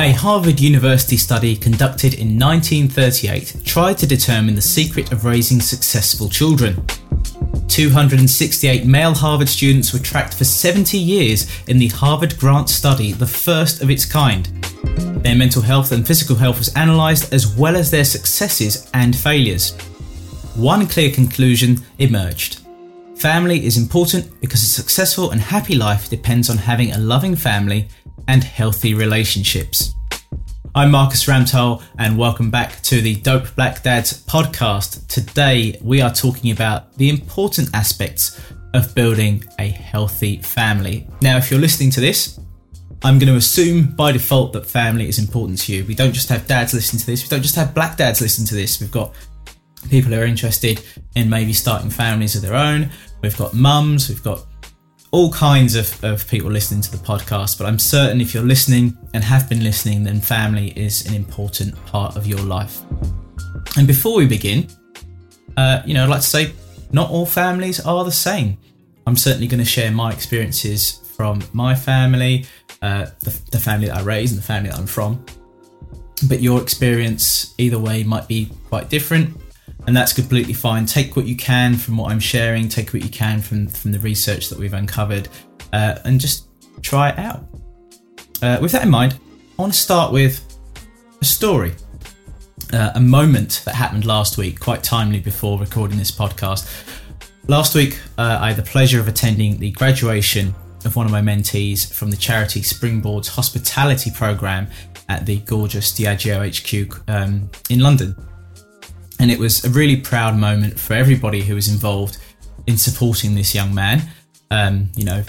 A Harvard University study conducted in 1938 tried to determine the secret of raising successful children. 268 male Harvard students were tracked for 70 years in the Harvard Grant Study, the first of its kind. Their mental health and physical health was analysed as well as their successes and failures. One clear conclusion emerged. Family is important because a successful and happy life depends on having a loving family and healthy relationships. I'm Marcus Ramtal, and welcome back to the Dope Black Dads podcast. Today, we are talking about the important aspects of building a healthy family. Now, if you're listening to this, I'm going to assume by default that family is important to you. We don't just have dads listening to this, we don't just have black dads listening to this. We've got people who are interested in maybe starting families of their own. We've got mums, we've got all kinds of, of people listening to the podcast, but I'm certain if you're listening and have been listening, then family is an important part of your life. And before we begin, uh, you know, I'd like to say not all families are the same. I'm certainly going to share my experiences from my family, uh, the, the family that I raised, and the family that I'm from. But your experience, either way, might be quite different and that's completely fine. Take what you can from what I'm sharing, take what you can from from the research that we've uncovered, uh, and just try it out. Uh, with that in mind, I want to start with a story, uh, a moment that happened last week, quite timely before recording this podcast. Last week, uh, I had the pleasure of attending the graduation of one of my mentees from the charity Springboard's Hospitality Program at the gorgeous Diageo HQ um, in London. And it was a really proud moment for everybody who was involved in supporting this young man. Um, you know,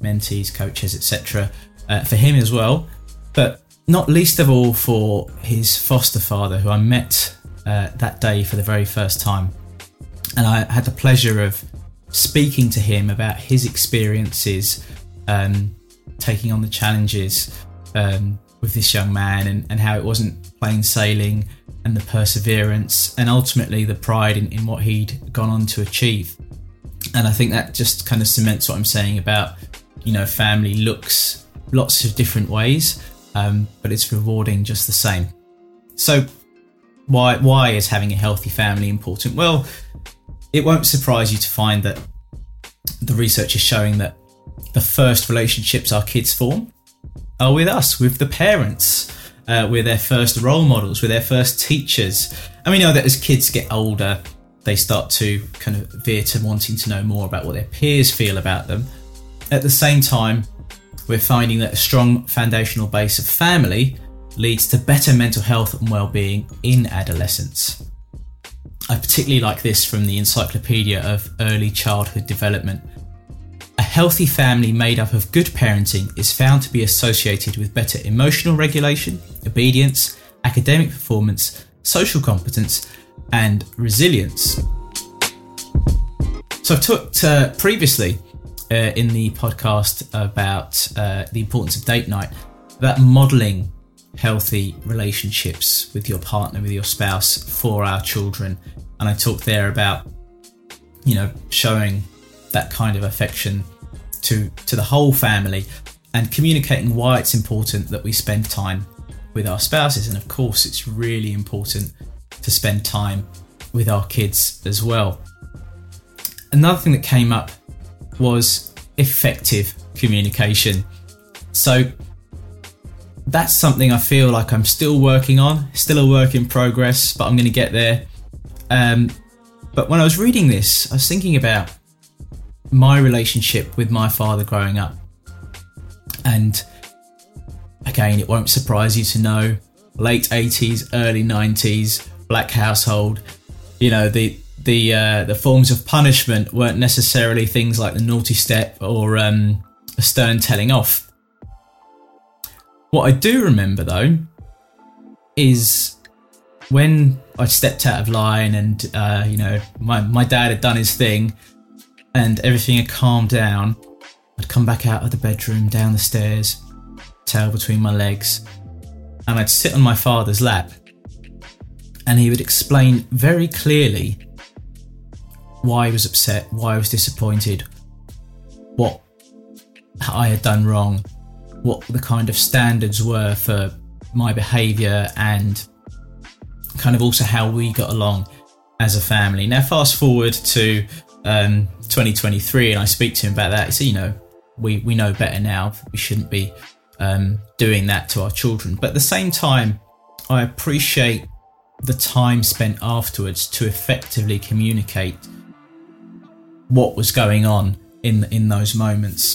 mentees, coaches, etc. Uh, for him as well, but not least of all for his foster father, who I met uh, that day for the very first time. And I had the pleasure of speaking to him about his experiences um, taking on the challenges um, with this young man and, and how it wasn't plain sailing and the perseverance and ultimately the pride in, in what he'd gone on to achieve. And I think that just kind of cements what I'm saying about, you know, family looks lots of different ways, um, but it's rewarding just the same. So, why why is having a healthy family important? Well, it won't surprise you to find that the research is showing that the first relationships our kids form are with us, with the parents uh, we're their first role models, we're their first teachers. And we know that as kids get older, they start to kind of veer to wanting to know more about what their peers feel about them. At the same time, we're finding that a strong foundational base of family leads to better mental health and well-being in adolescence. I particularly like this from the Encyclopedia of Early Childhood Development, a healthy family made up of good parenting is found to be associated with better emotional regulation, obedience, academic performance, social competence, and resilience. So, I've talked uh, previously uh, in the podcast about uh, the importance of date night, about modeling healthy relationships with your partner, with your spouse, for our children. And I talked there about, you know, showing that kind of affection to to the whole family and communicating why it's important that we spend time with our spouses. And of course, it's really important to spend time with our kids as well. Another thing that came up was effective communication. So that's something I feel like I'm still working on, still a work in progress, but I'm going to get there. Um, but when I was reading this, I was thinking about my relationship with my father growing up. And again, it won't surprise you to know late 80s, early 90s, black household. You know, the the uh, the forms of punishment weren't necessarily things like the naughty step or um, a stern telling off. What I do remember though is when I stepped out of line and uh, you know my my dad had done his thing and everything had calmed down. I'd come back out of the bedroom, down the stairs, tail between my legs, and I'd sit on my father's lap, and he would explain very clearly why he was upset, why I was disappointed, what I had done wrong, what the kind of standards were for my behaviour, and kind of also how we got along as a family. Now, fast forward to um, 2023, and I speak to him about that. So, you know, we, we know better now. We shouldn't be um, doing that to our children. But at the same time, I appreciate the time spent afterwards to effectively communicate what was going on in in those moments.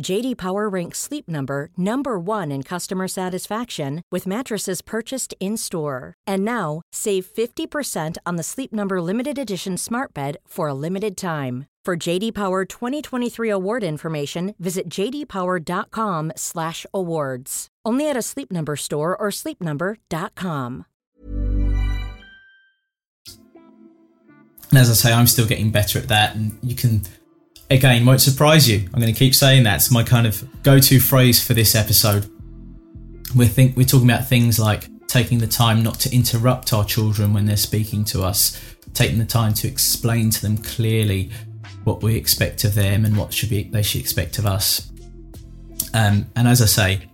JD Power ranks Sleep Number number 1 in customer satisfaction with mattresses purchased in-store. And now, save 50% on the Sleep Number limited edition Smart Bed for a limited time. For JD Power 2023 award information, visit jdpower.com/awards. Only at a Sleep Number store or sleepnumber.com. And as I say, I'm still getting better at that, and you can again won't surprise you. I'm going to keep saying that's my kind of go-to phrase for this episode. We think we're talking about things like taking the time not to interrupt our children when they're speaking to us, taking the time to explain to them clearly what we expect of them and what should be they should expect of us. Um, and as I say,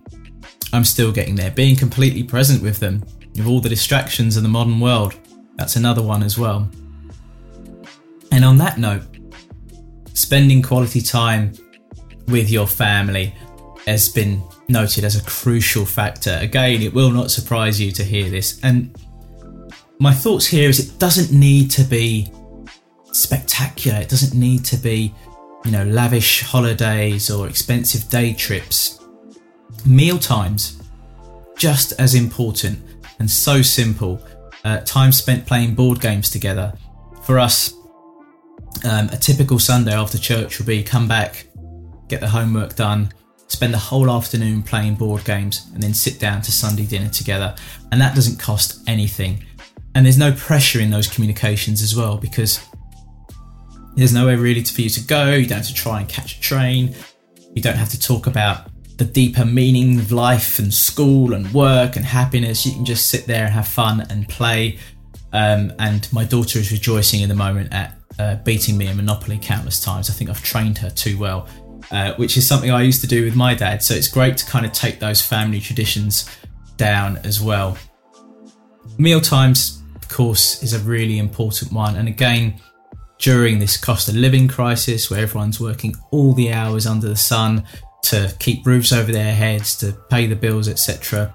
I'm still getting there. Being completely present with them, with all the distractions of the modern world, that's another one as well. And on that note, spending quality time with your family has been noted as a crucial factor. Again, it will not surprise you to hear this. And my thoughts here is it doesn't need to be spectacular. It doesn't need to be, you know, lavish holidays or expensive day trips. Meal times, just as important and so simple. Uh, time spent playing board games together. For us, um, a typical Sunday after church will be come back, get the homework done, spend the whole afternoon playing board games, and then sit down to Sunday dinner together. And that doesn't cost anything. And there's no pressure in those communications as well because there's nowhere really for you to go. You don't have to try and catch a train. You don't have to talk about the deeper meaning of life and school and work and happiness. You can just sit there and have fun and play. Um, and my daughter is rejoicing in the moment at uh, beating me in Monopoly countless times. I think I've trained her too well, uh, which is something I used to do with my dad. So it's great to kind of take those family traditions down as well. Meal times, of course, is a really important one. And again, during this cost of living crisis where everyone's working all the hours under the sun to keep roofs over their heads, to pay the bills, etc.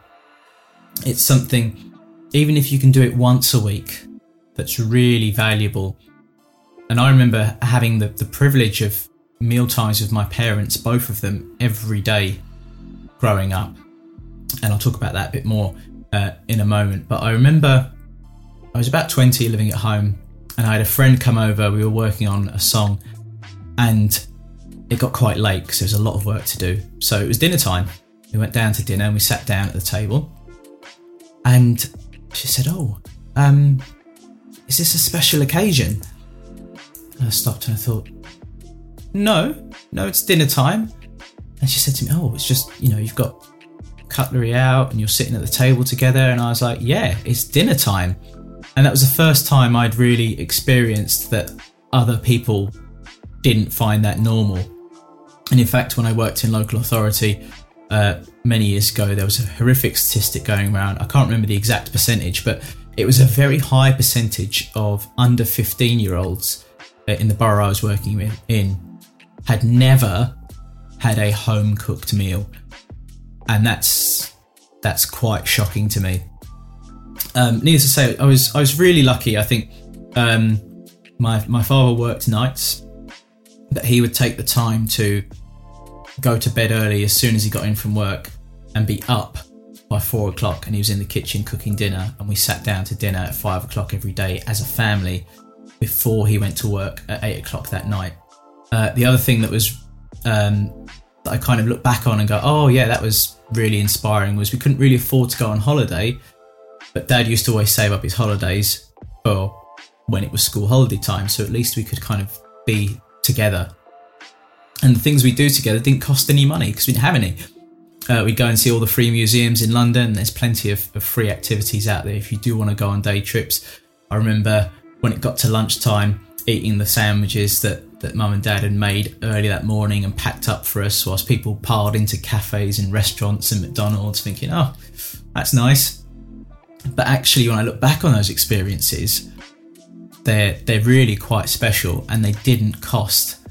It's something, even if you can do it once a week, that's really valuable. And I remember having the, the privilege of meal times with my parents, both of them, every day growing up. And I'll talk about that a bit more uh, in a moment. But I remember I was about 20 living at home and I had a friend come over. We were working on a song, and it got quite late because there was a lot of work to do. So it was dinner time. We went down to dinner and we sat down at the table. And she said, "Oh, um, is this a special occasion?" I stopped and I thought, "No, no, it's dinner time." And she said to me, "Oh, it's just you know you've got cutlery out and you're sitting at the table together." And I was like, "Yeah, it's dinner time." And that was the first time I'd really experienced that other people didn't find that normal. And in fact, when I worked in local authority uh, many years ago, there was a horrific statistic going around. I can't remember the exact percentage, but it was a very high percentage of under 15 year olds in the borough I was working in had never had a home cooked meal. And that's that's quite shocking to me um, needless to say, I was I was really lucky. I think um, my my father worked nights, that he would take the time to go to bed early as soon as he got in from work and be up by four o'clock, and he was in the kitchen cooking dinner, and we sat down to dinner at five o'clock every day as a family before he went to work at eight o'clock that night. Uh, the other thing that was um, that I kind of look back on and go, oh yeah, that was really inspiring was we couldn't really afford to go on holiday but dad used to always save up his holidays for when it was school holiday time, so at least we could kind of be together. And the things we do together didn't cost any money because we didn't have any. Uh, we'd go and see all the free museums in London. There's plenty of, of free activities out there if you do want to go on day trips. I remember when it got to lunchtime, eating the sandwiches that, that mum and dad had made early that morning and packed up for us whilst people piled into cafes and restaurants and McDonald's thinking, oh, that's nice. But actually, when I look back on those experiences, they're they're really quite special, and they didn't cost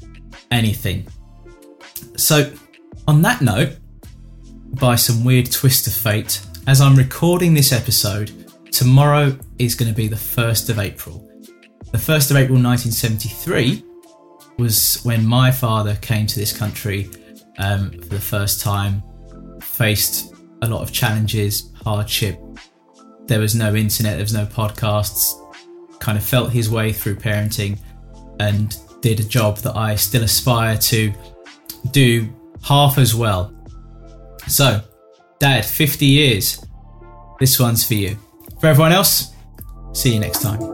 anything. So, on that note, by some weird twist of fate, as I'm recording this episode, tomorrow is going to be the 1st of April. The 1st of April 1973 was when my father came to this country um, for the first time, faced a lot of challenges, hardship, there was no internet, there was no podcasts, kind of felt his way through parenting and did a job that I still aspire to do half as well. So, Dad, 50 years. This one's for you. For everyone else, see you next time.